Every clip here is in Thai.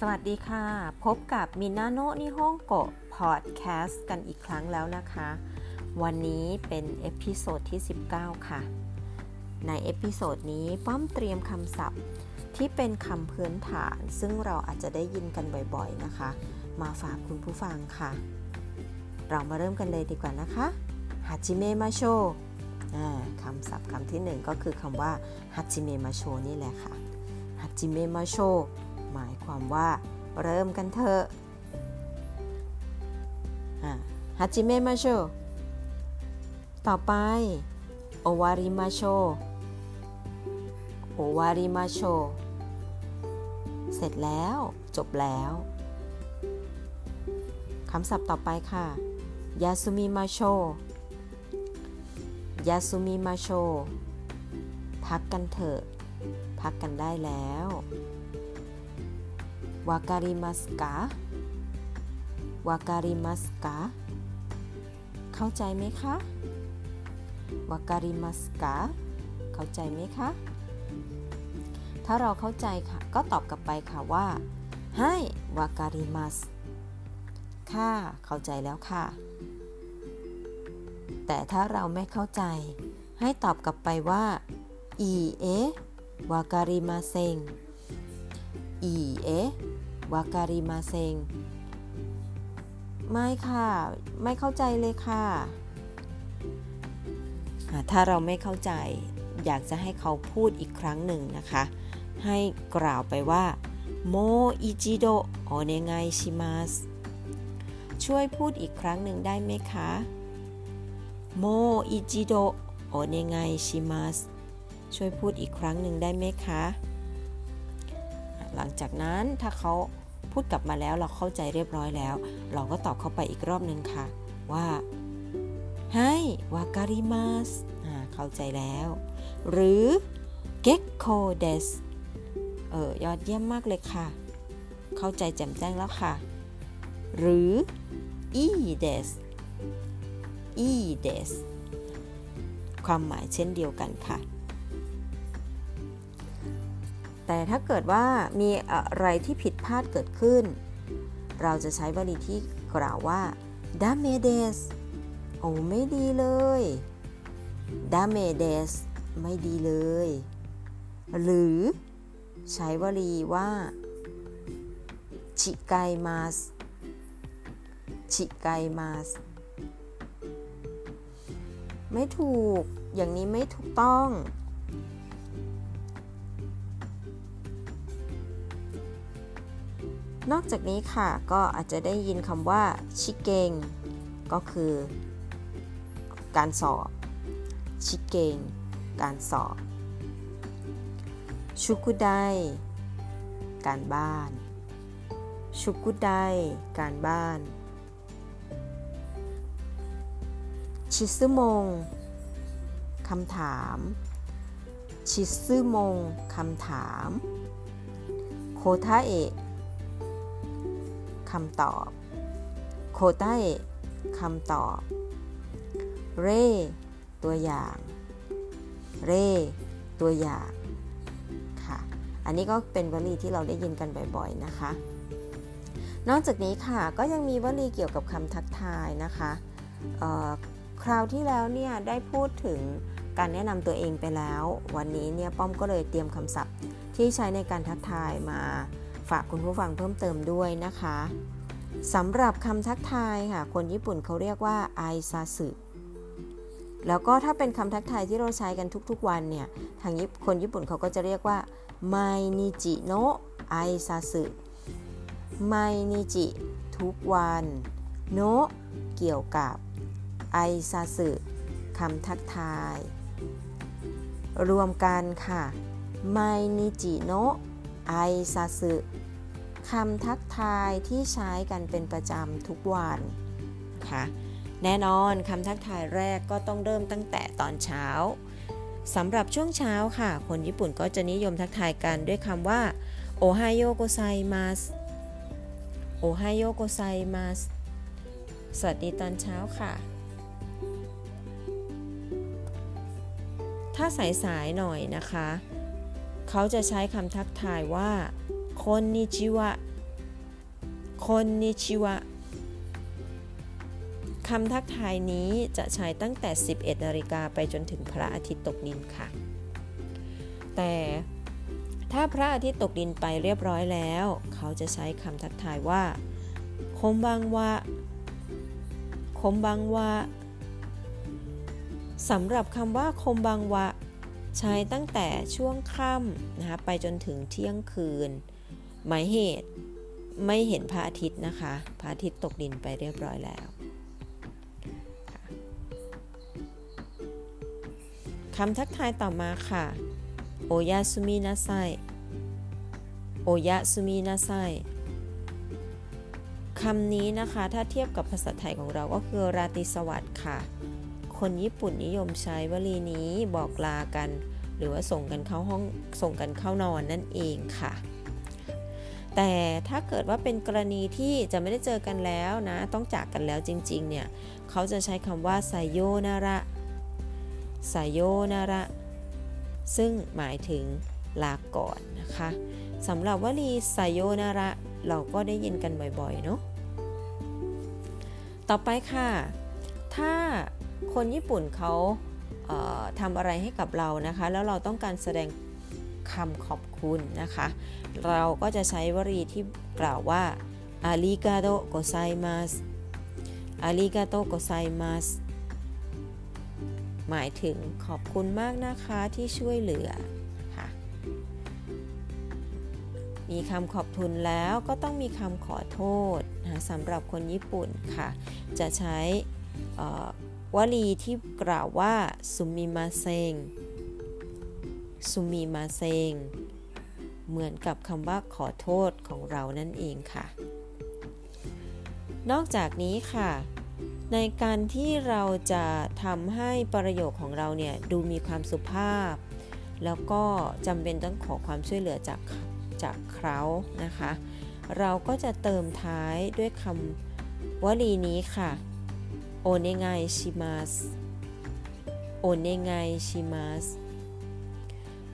สวัสดีค่ะ พบกับมินาโนนิฮงโกะพอดแคสต์กันอีกครั้งแล้วนะคะ วันนี้เป็น episode ที่ 19 ค่ะ ใน episode นี้ป้อมเตรียมคำศัพท์ที่เป็นคำพื้นฐาน ซึ่งเราอาจจะได้ยินกันบ่อยๆนะคะ มาฝากคุณผู้ฟังค่ะ เรามาเริ่มกันเลยดีกว่านะคะ始めましょうคำศัพท์คำที่หนึ่งก็คือคำว่าฮัจิเมมาโชนี่แหละค่ะฮัจิเมมาโช หมายความว่าเริ่มกันเถอะฮัจิเมมาโชต่อไปโอวาริมาโชโอวาริมาโชเสร็จแล้วจบแล้วคำศัพท์ต่อไปค่ะยาสุมิมาโชยาสุมิมาโชพักกันเถอะ พักกันได้แล้ว วาการิมัสกาวาการิมัสกาเข้าใจไหมคะวาการิมัสกาเข้าใจไหมคะ ถ้าเราเข้าใจค่ะ ก็ตอบกลับไปค่ะว่าให้วาการิมัสค่ะเข้าใจแล้วค่ะ แต่ถ้าเราไม่เข้าใจ ให้ตอบกลับไปว่าอีเอวาการิมาเซงอีเอ วาการิมาเซง ไม่ค่ะ ไม่เข้าใจเลยค่ะ ถ้าเราไม่เข้าใจ อยากจะให้เขาพูดอีกครั้งหนึ่งนะคะ ให้กล่าวไปว่าโมอิจิโดโอเนไงชิมัสช่วยพูดอีกครั้งหนึ่งได้ไหมคะโมอิจิโดโอเนไงชิมัสช่วยพูดอีกครั้งหนึ่งได้ไหมคะ หลังจากนั้นถ้าเขาพูดกลับมาแล้วเราเข้าใจเรียบร้อยแล้ว เราก็ตอบเขาไปอีกรอบนึงค่ะ ว่าให้วาการิมัสเข้าใจแล้ว หรือเก็กโคเดสเออยอดเยี่ยมมากเลยค่ะ เข้าใจแจ่มแจ้งแล้วค่ะ หรืออีเดสอีเดสความหมายเช่นเดียวกันค่ะ แต่ถ้าเกิดว่ามีอะไรที่ผิดพลาดเกิดขึ้น เราจะใช้วลีที่กล่าวว่า da me des โอ้ไม่ดีเลย da me des ไม่ดีเลย หรือใช้วลีว่าชิไกมาสชิไกมาสไม่ถูก อย่างนี้ไม่ถูกต้อง นอกจากนี้ค่ะก็อาจจะได้ยินคำว่าชิเกงก็คือการสอบชิเกงการสอบชุกุไดการบ้าน ชุกุไดการบ้าน ชิซึมงคำถาม ชิซึมงคำถาม โคทาเอะ คำตอบโคไตคำตอบเรตัวอย่าง เรตัวอย่างค่ะ อันนี้ก็เป็นวลีที่เราได้ยินกันบ่อย ๆนะคะ นอกจากนี้ค่ะก็ยังมีวลีเกี่ยวกับคำทักทายนะคะคราวที่แล้วเนี่ยได้พูดถึงการแนะนำตัวเองไปแล้ว วันนี้เนี่ยป้อมก็เลยเตรียมคำศัพท์ที่ใช้ในการทักทายมา ฝากคุณผู้ฟังเพิ่มเติมด้วยนะคะสำหรับคำทักทายค่ะ คนญี่ปุ่นเขาเรียกว่าไอซาสึแล้วก็ถ้าเป็นคำทักทายที่เราใช้กันทุกๆวันเนี่ย ทางคนญี่ปุ่นเขาก็จะเรียกว่าไมนิจิโนะไอซาสึไมนิจิทุกวัน โนะเกี่ยวกับไอซาสึคำทักทาย รวมกันค่ะไมนิจิโนะ ไอซาสึคำทักทายที่ใช้กันเป็นประจำทุกวันค่ะแน่นอนคำทักทายแรกก็ต้องเริ่มตั้งแต่ตอนเช้าสำหรับช่วงเช้าค่ะ คนญี่ปุ่นก็จะนิยมทักทายกันด้วยคำว่าโอไฮโยโกไซมัสโอไฮโยโกไซมัสสวัสดีตอนเช้าค่ะ ถ้าสายๆหน่อยนะคะ เขาจะใช้คำทักทายว่าคนนิจิวะคนนิชิวะคำทักทายนี้จะใช้ตั้งแต่ 11นาฬิกาไปจนถึงพระอาทิตย์ตกดินค่ะ แต่ถ้าพระอาทิตย์ตกดินไปเรียบร้อยแล้ว เขาจะใช้คำทักทายว่าคมบังวะคมบังวะสำหรับคำว่าคมบังวะ ใช้ตั้งแต่ช่วงค่ำนะคะไปจนถึงเที่ยงคืน หมายเหตุไม่เห็นพระอาทิตย์นะคะพระอาทิตย์ตกดินไปเรียบร้อยแล้วคำทักทายต่อมาค่ะ โอยาสุมินาไซ โอยาสุมินาไซ คำนี้นะคะ ถ้าเทียบกับภาษาไทยของเราก็คือราตรีสวัสดิ์ค่ะ คนญี่ปุ่นนิยมใช้วลีนี้บอกลากัน หรือว่าส่งกันเข้าห้องส่งกันเข้านอนนั่นเองค่ะ แต่ถ้าเกิดว่าเป็นกรณีที่จะไม่ได้เจอกันแล้วนะ ต้องจากกันแล้วจริงๆ เนี่ยเขาจะใช้คำว่าไซโยนาระไซโยนาระซึ่งหมายถึงลาก่อนนะคะสำหรับวลีไซโยนาระเราก็ได้ยินกันบ่อยๆ เนาะต่อไปค่ะ ถ้า คนญี่ปุ่นเขาเทำอะไรให้กับเรานะคะ แล้วเราต้องการแสดงคำขอบคุณนะคะ เราก็จะใช้วลีที่กล่าวว่าอาริกาโตโกไซมัสอาริกาโตโกไซมัสหมายถึงขอบคุณมากนะคะที่ช่วยเหลือค่ะมีคำขอบคุณแล้วก็ต้องมีคำขอโทษนะสำหรับคนญี่ปุ่นค่ะ จะใช้ วลีที่กล่าวว่าสุมิมาเซงสุมิมาเซงเหมือนกับคำว่าขอโทษของเรานั่นเองค่ะ นอกจากนี้ค่ะ ในการที่เราจะทำให้ประโยคของเราเนี่ยดูมีความสุภาพ แล้วก็จำเป็นต้องขอความช่วยเหลือจากจากเขานะคะ เราก็จะเติมท้ายด้วยคำวลีนี้ค่ะ โอเนไงชิมัสโอเนไงชิมัส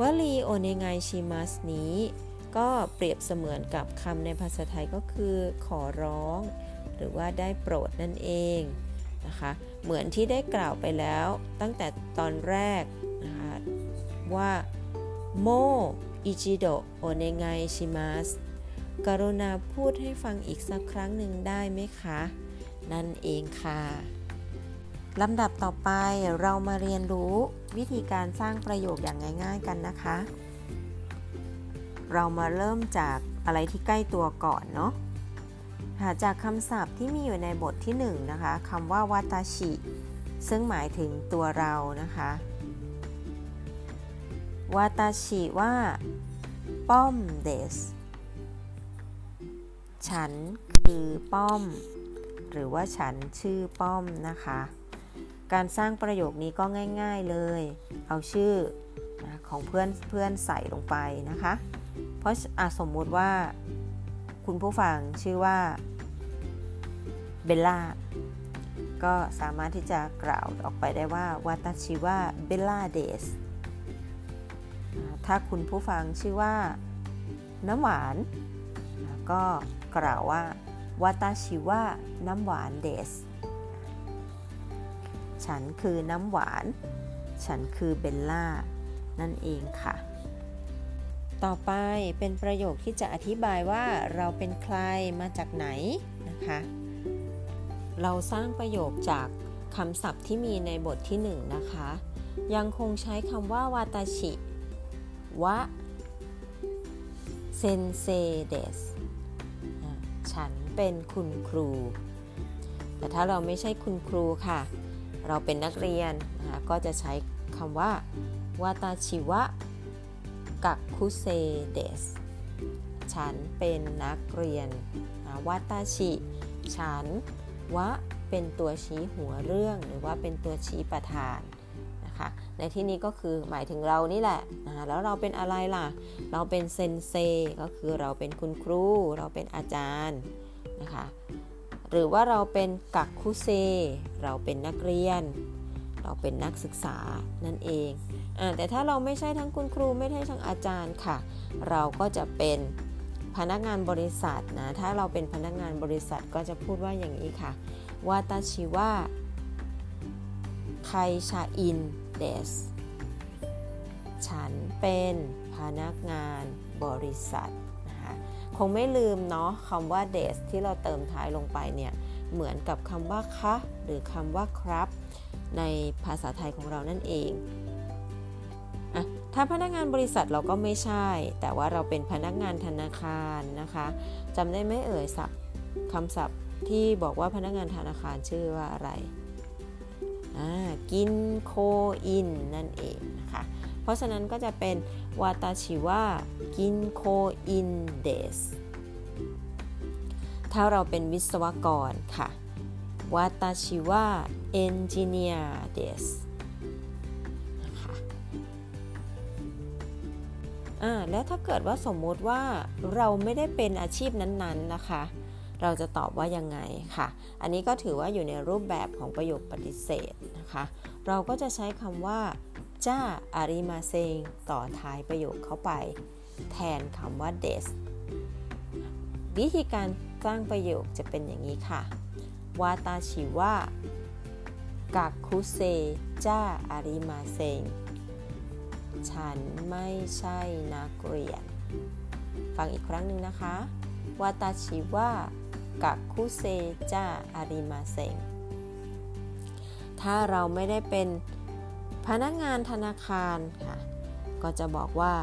วลีโอเนไงชิมัสนี้ ก็เปรียบเสมือนกับคำในภาษาไทยก็คือขอร้อง หรือว่าได้โปรดนั่นเองนะคะเหมือนที่ได้กล่าวไปแล้วตั้งแต่ตอนแรกนะคะว่าโมอิจิโดโอเนไงชิมัสกรุณาพูดให้ฟังอีกสักครั้งหนึ่งได้ไหมคะ นั่นเองค่ะ ลำดับต่อไปเรามาเรียนรู้วิธีการสร้างประโยคอย่างง่าย ๆกันนะคะ เรามาเริ่มจากอะไรที่ใกล้ตัวก่อนเนาะหาจากคำศัพท์ที่มีอยู่ในบทที่1นนะคะคำว่าวาตาชิ ซึ่งหมายถึงตัวเรานะคะวาตาชิว่าป้อมเดสฉันคือป้อม หรือว่าฉันชื่อป้อมนะคะ การสร้างประโยคนี้ก็ง่าย ๆเลย เอาชื่อของเพื่อนเพื่อนใส่ลงไปนะคะ เพราะสมมุติว่าคุณผู้ฟังชื่อว่าเบลล่าก็สามารถที่จะกล่าวออกไปได้ว่าวาตาชิว่าเบลล่าเดสถ้าคุณผู้ฟังชื่อว่าน้ำหวาน ก็กล่าวว่าวาตาชิว่าน้ำหวานเดส ฉันคือน้ำหวาน ฉันคือเบลล่า นั่นเองค่ะ ต่อไปเป็นประโยคที่จะอธิบายว่าเราเป็นใครมาจากไหนนะคะ เราสร้างประโยคจากคำศัพท์ที่มีในบทที่1นนะคะ ยังคงใช้คำว่าวาตาชิ วะ เซนเซเดส ฉันเป็นคุณครู แต่ถ้าเราไม่ใช่คุณครูค่ะ เราเป็นนักเรียนนะคะก็จะใช้คำว่าวาตาชิวะกักคุเซเดสฉันเป็นนักเรียนวาตาชิ ฉัน วะ เป็นตัวชี้หัวเรื่องหรือว่าเป็นตัวชี้ประธานนะคะ ในที่นี้ก็คือหมายถึงเรานี่แหละนะแล้วเราเป็นอะไรล่ะ เราเป็นเซนเซ ก็คือเราเป็นคุณครู เราเป็นอาจารย์นะคะ หรือว่าเราเป็นกักคุเซ เราเป็นนักเรียน เราเป็นนักศึกษานั่นเองอแต่ถ้าเราไม่ใช่ทั้งคุณครูไม่ใช่ทั้งอาจารย์ค่ะ เราก็จะเป็นพนักงานบริษัทนะ ถ้าเราเป็นพนักงานบริษัทก็จะพูดว่าอย่างนี้ค่ะวาตาชิวะไคชาอินเดส ฉันเป็นพนักงานบริษัท คงไม่ลืมเนาะคำว่าเดสที่เราเติมท้ายลงไปเนี่ย เหมือนกับคำว่าคะหรือคำว่าครับ ในภาษาไทยของเรานั่นเองอะถ้าพนักงานบริษัทเราก็ไม่ใช่ แต่ว่าเราเป็นพนักงานธนาคารนะคะจำได้ไหมเอ่ยศัพท์คำศัพท์ที่บอกว่าพนักงานธนาคารชื่อว่าอะไร銀行員 นั่นเองนะคะ เพราะฉะนั้นก็จะเป็น私は銀行員ですถ้าเราเป็นวิศวกรค่ะ私はเอนจิเนียร์เดสแล้วถ้าเกิดว่าสมมติว่าเราไม่ได้เป็นอาชีพนั้นๆนะคะ เราจะตอบว่ายังไงค่ะ อันนี้ก็ถือว่าอยู่ในรูปแบบของประโยคปฏิเสธนะคะ เราก็จะใช้คำว่า จ้าอาริมาเซงต่อท้ายประโยคเข้าไป แทนคำว่าเดสวิธีการสร้างประโยคจะเป็นอย่างนี้ค่ะวาตาชิวะกากคุเซจ้าอาริมาเซงฉันไม่ใช่นักเรียน ฟังอีกครั้งหนึ่งนะคะวาตาชิวะกะคุเซจ้าอาริมาเซงถ้าเราไม่ได้เป็น พนักงานธนาคารค่ะ ก็จะบอกว่า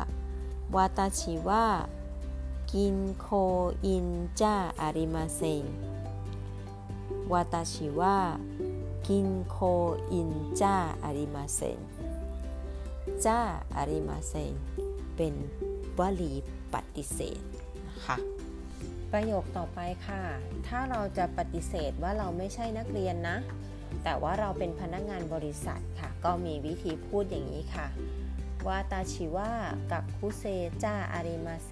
私は銀行員じゃありません 私は銀行員じゃありません じゃありませんเป็นวลีปฏิเสธนะคะประโยคต่อไปค่ะ ถ้าเราจะปฏิเสธว่าเราไม่ใช่นักเรียนนะ แต่ว่าเราเป็นพนักงานบริษัทค่ะ ก็มีวิธีพูดอย่างนี้ค่ะวาตาชิวะกับคุเซจ้าอาริมาเซ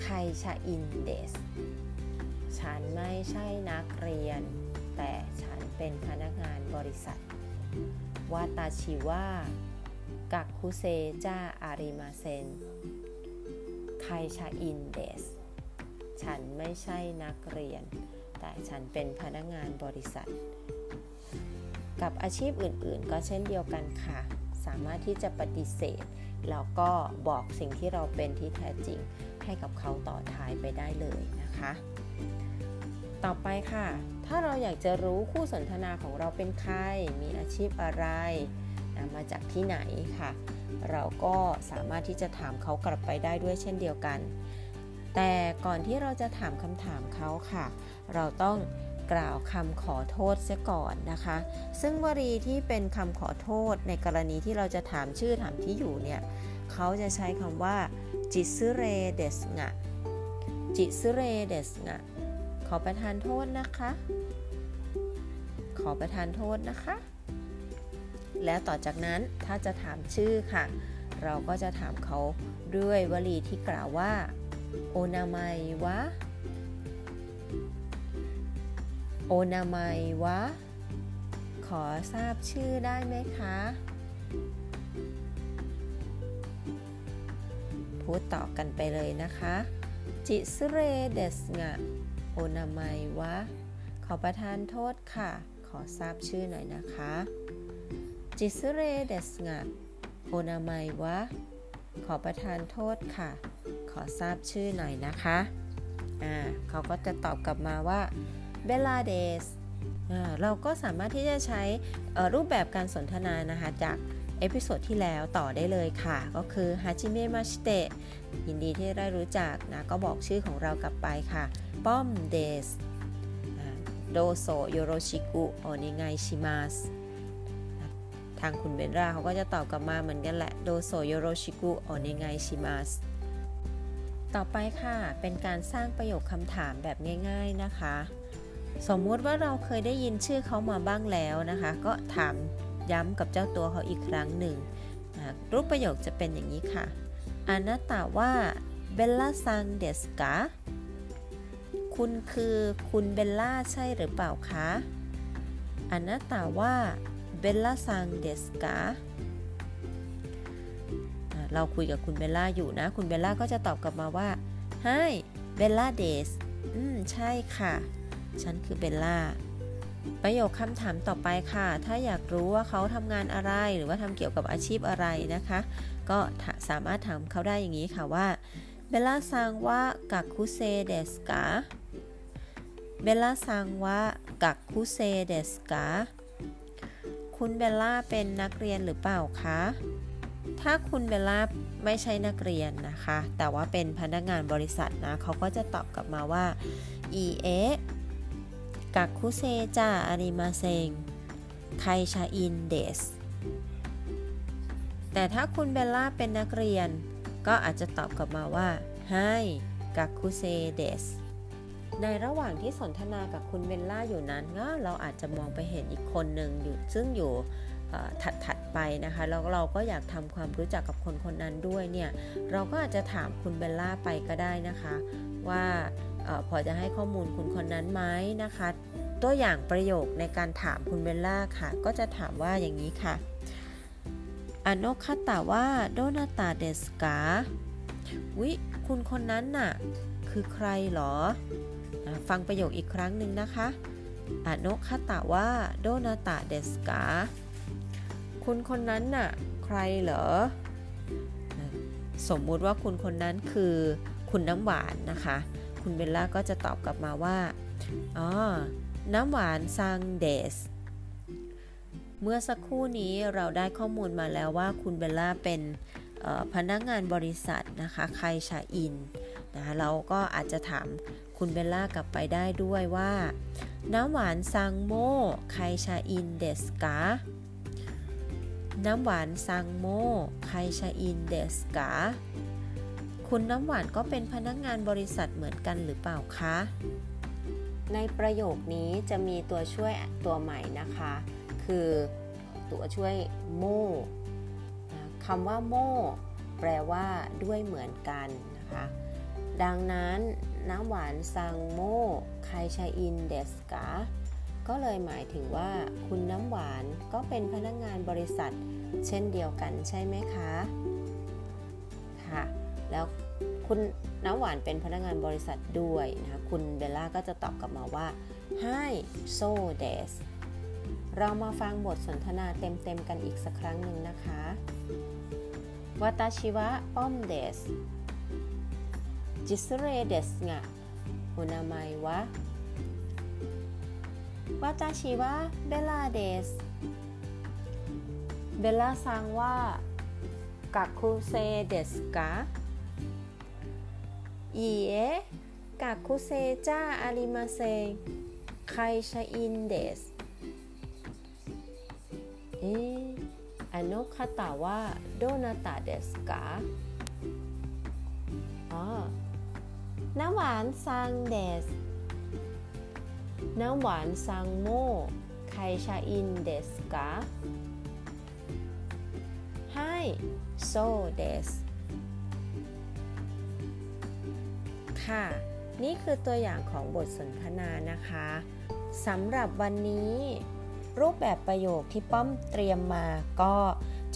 ไคชาอินเดส ฉันไม่ใช่นักเรียน แต่ฉันเป็นพนักงานบริษัทวาตาชิวะกักคุเซจ้าอาริมาเซนไคชาอินเดส ฉันไม่ใช่นักเรียน แต่ฉันเป็นพนักงานบริษัท กับอาชีพอื่นๆ ก็เช่นเดียวกันค่ะ สามารถที่จะปฏิเสธ แล้วก็บอกสิ่งที่เราเป็นที่แท้จริง ให้กับเขาต่อท้ายไปได้เลยนะคะ ต่อไปค่ะ ถ้าเราอยากจะรู้คู่สนทนาของเราเป็นใคร มีอาชีพอะไรนะมาจากที่ไหนค่ะ เราก็สามารถที่จะถามเขากลับไปได้ด้วยเช่นเดียวกัน แต่ก่อนที่เราจะถามคำถามเขาค่ะ เราต้องกล่าวคำขอโทษเสียก่อนนะคะ ซึ่งวลีที่เป็นคำขอโทษในกรณีที่เราจะถามชื่อถามที่อยู่เนี่ยเขาจะใช้คำว่าจิซึเรเดสงะจิซึเรเดสงะขอประทานโทษนะคะ ขอประทานโทษนะคะ แล้วต่อจากนั้นถ้าจะถามชื่อค่ะ เราก็จะถามเขาด้วยวลีที่กล่าวว่า โอนามัยวะ โอนามัยวะ ขอทราบชื่อได้ไหมคะ พูดต่อกันไปเลยนะคะ จิสเรเดสงะ โอนามัยวะ ขอประทานโทษค่ะ ขอทราบชื่อหน่อยนะคะ จิสเรเดสงะ โอนามัยวะ ขอประทานโทษค่ะ ขอทราบชื่อหน่อยนะคะ อ่าเขาก็จะตอบกลับมาว่าเบลา ですเราก็สามารถที่จะใช้รูปแบบการสนทนานะคะ จาก episode ที่แล้วต่อได้เลยค่ะ ก็คือはじめましてยินดีที่ได้รู้จักนะ ก็บอกชื่อของเรากลับไปค่ะ ป้อม です どうぞよろしくお願いしますทางคุณเบนราเขาก็จะตอบกลับมาเหมือนกันแหละโดโซโยโรชิกุโอเนไงชิมัส ต่อไปค่ะ เป็นการสร้างประโยคคำถามแบบง่าย ๆนะคะ สมมุติว่าเราเคยได้ยินชื่อเขามาบ้างแล้วนะคะ ก็ถามย้ำกับเจ้าตัวเขาอีกครั้งหนึ่ง รูปประโยคจะเป็นอย่างนี้ค่ะอานาตาว่าเบลล่าซังเดสกาคุณคือคุณเบลล่าใช่หรือเปล่าคะあなたはベラさんですか เราคุยกับคุณเบลล่าอยู่นะ คุณเบลล่าก็จะตอบกลับมาว่า はい、ベラです อืม ใช่ค่ะ ฉันคือเบลล่า ประโยคคำถามต่อไปค่ะ ถ้าอยากรู้ว่าเขาทำงานอะไร หรือว่าทำเกี่ยวกับอาชีพอะไรนะคะ ก็สามารถถามเขาได้อย่างนี้ค่ะว่า ベラさんは学生ですかベラさんは学生ですか คุณเบลล่าเป็นนักเรียนหรือเปล่าคะ ถ้าคุณเบลล่าไม่ใช่นักเรียนนะคะ แต่ว่าเป็นพนักงานบริษัทนะเขาก็จะตอบกลับมาว่า いいえ、学生じゃありません。会社員です แต่ถ้าคุณเบลล่าเป็นนักเรียน ก็อาจจะตอบกลับมาว่าไฮกักคุเซเดสในระหว่างที่สนทนากับคุณเบลล่าอยู่นั้นเราอาจจะมองไปเห็นอีกคนหนึ่งอยู่ซึ่งอยู่ ถัดถัดไปนะคะแล้วเราก็อยากทำความรู้จักกับคนคนนั้นด้วยเนี่ยเราก็อาจจะถามคุณเบลล่าไปก็ได้นะคะว่าอพอจะให้ข้อมูลคุณคนนั้นไหมนะคะ ตัวอย่างประโยคในการถามคุณเบลล่าค่ะ ก็จะถามว่าอย่างนี้ค่ะอโนคาตาว่าโดนาตาเดสกาวิคุณคนนั้นน่ะคือใครหรอ ฟังประโยคอีกครั้งหนึ่งนะคะอโนคาตะว่าโดนาตะเดสกา คุณคนนั้นน่ะใครเหรอ สมมุติว่าคุณคนนั้นคือคุณน้ำหวานนะคะ คุณเบลล่าก็จะตอบกลับมาว่า อ๋อ น้ำหวานซังเดส เมื่อสักครู่นี้เราได้ข้อมูลมาแล้วว่าคุณเบลล่าเป็นพนักงานบริษัทนะคะ会社員 นะเราก็อาจจะถามคุณเบลล่ากลับไปได้ด้วยว่า ナムワーンさんも会社員ですか ナムワーンさんも会社員ですか คุณน้ำหวานก็เป็นพนักงานบริษัทเหมือนกันหรือเปล่าคะ ในประโยคนี้จะมีตัวช่วยตัวใหม่นะคะ คือตัวช่วยโมคำว่าโมแปลว่าด้วยเหมือนกันนะคะ ดังนั้นน้ำหวานซังโมไคชาอินเดสกา ก็เลยหมายถึงว่าคุณน้ำหวานก็เป็นพนักงงานบริษัท เช่นเดียวกันใช่ไหมคะ ค่ะ แล้วคุณน้ำหวานเป็นพนักงานบริษัทด้วยนะคะคุณเบลล่าก็จะตอบกลับมาว่า Hi so des เรามาฟังบทสนทนาเต็มๆกันอีกสักครั้งหนึ่งนะคะวาตาชิวะป้อมเดสจิสเรเดสงะโอนามัยวะ วาจาชีวะเบลาเดส เบลาซังว่ากักคุเซเดสกะอีเอกักคุเซจ้าอาริมาเซไคชาอินเดส เออโนคาตาว่าโดนาตาเดสกะอ๋อน้ำหวานซังเดส น้ำหวานซังโมไคชาอินเดสกาให้โซเดสค่ะ นี่คือตัวอย่างของบทสนทนานะคะสำหรับวันนี้รูปแบบประโยคที่ป้อมเตรียมมาก็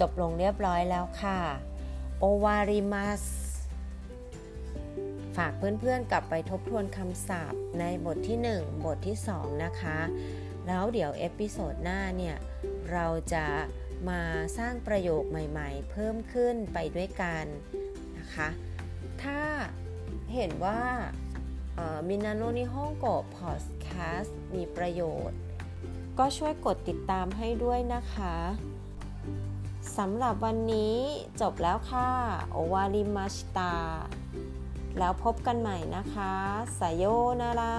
จบลงเรียบร้อยแล้วค่ะ โอวาริมัส ฝากเพื่อนๆกลับไปทบทวนคำศัพท์ในบทที่ 1 บทที่ 2 นะคะ แล้วเดี๋ยว episode หน้าเนี่ย เราจะมาสร้างประโยคใหม่ๆ เพิ่มขึ้นไปด้วยกันนะคะ ถ้าเห็นว่าみんなの日本語 พอดแคสต์มีประโยชน์ ก็ช่วยกดติดตามให้ด้วยนะคะสำหรับวันนี้จบแล้วค่ะ 終わりました แล้วพบกันใหม่นะคะสายโยนาระ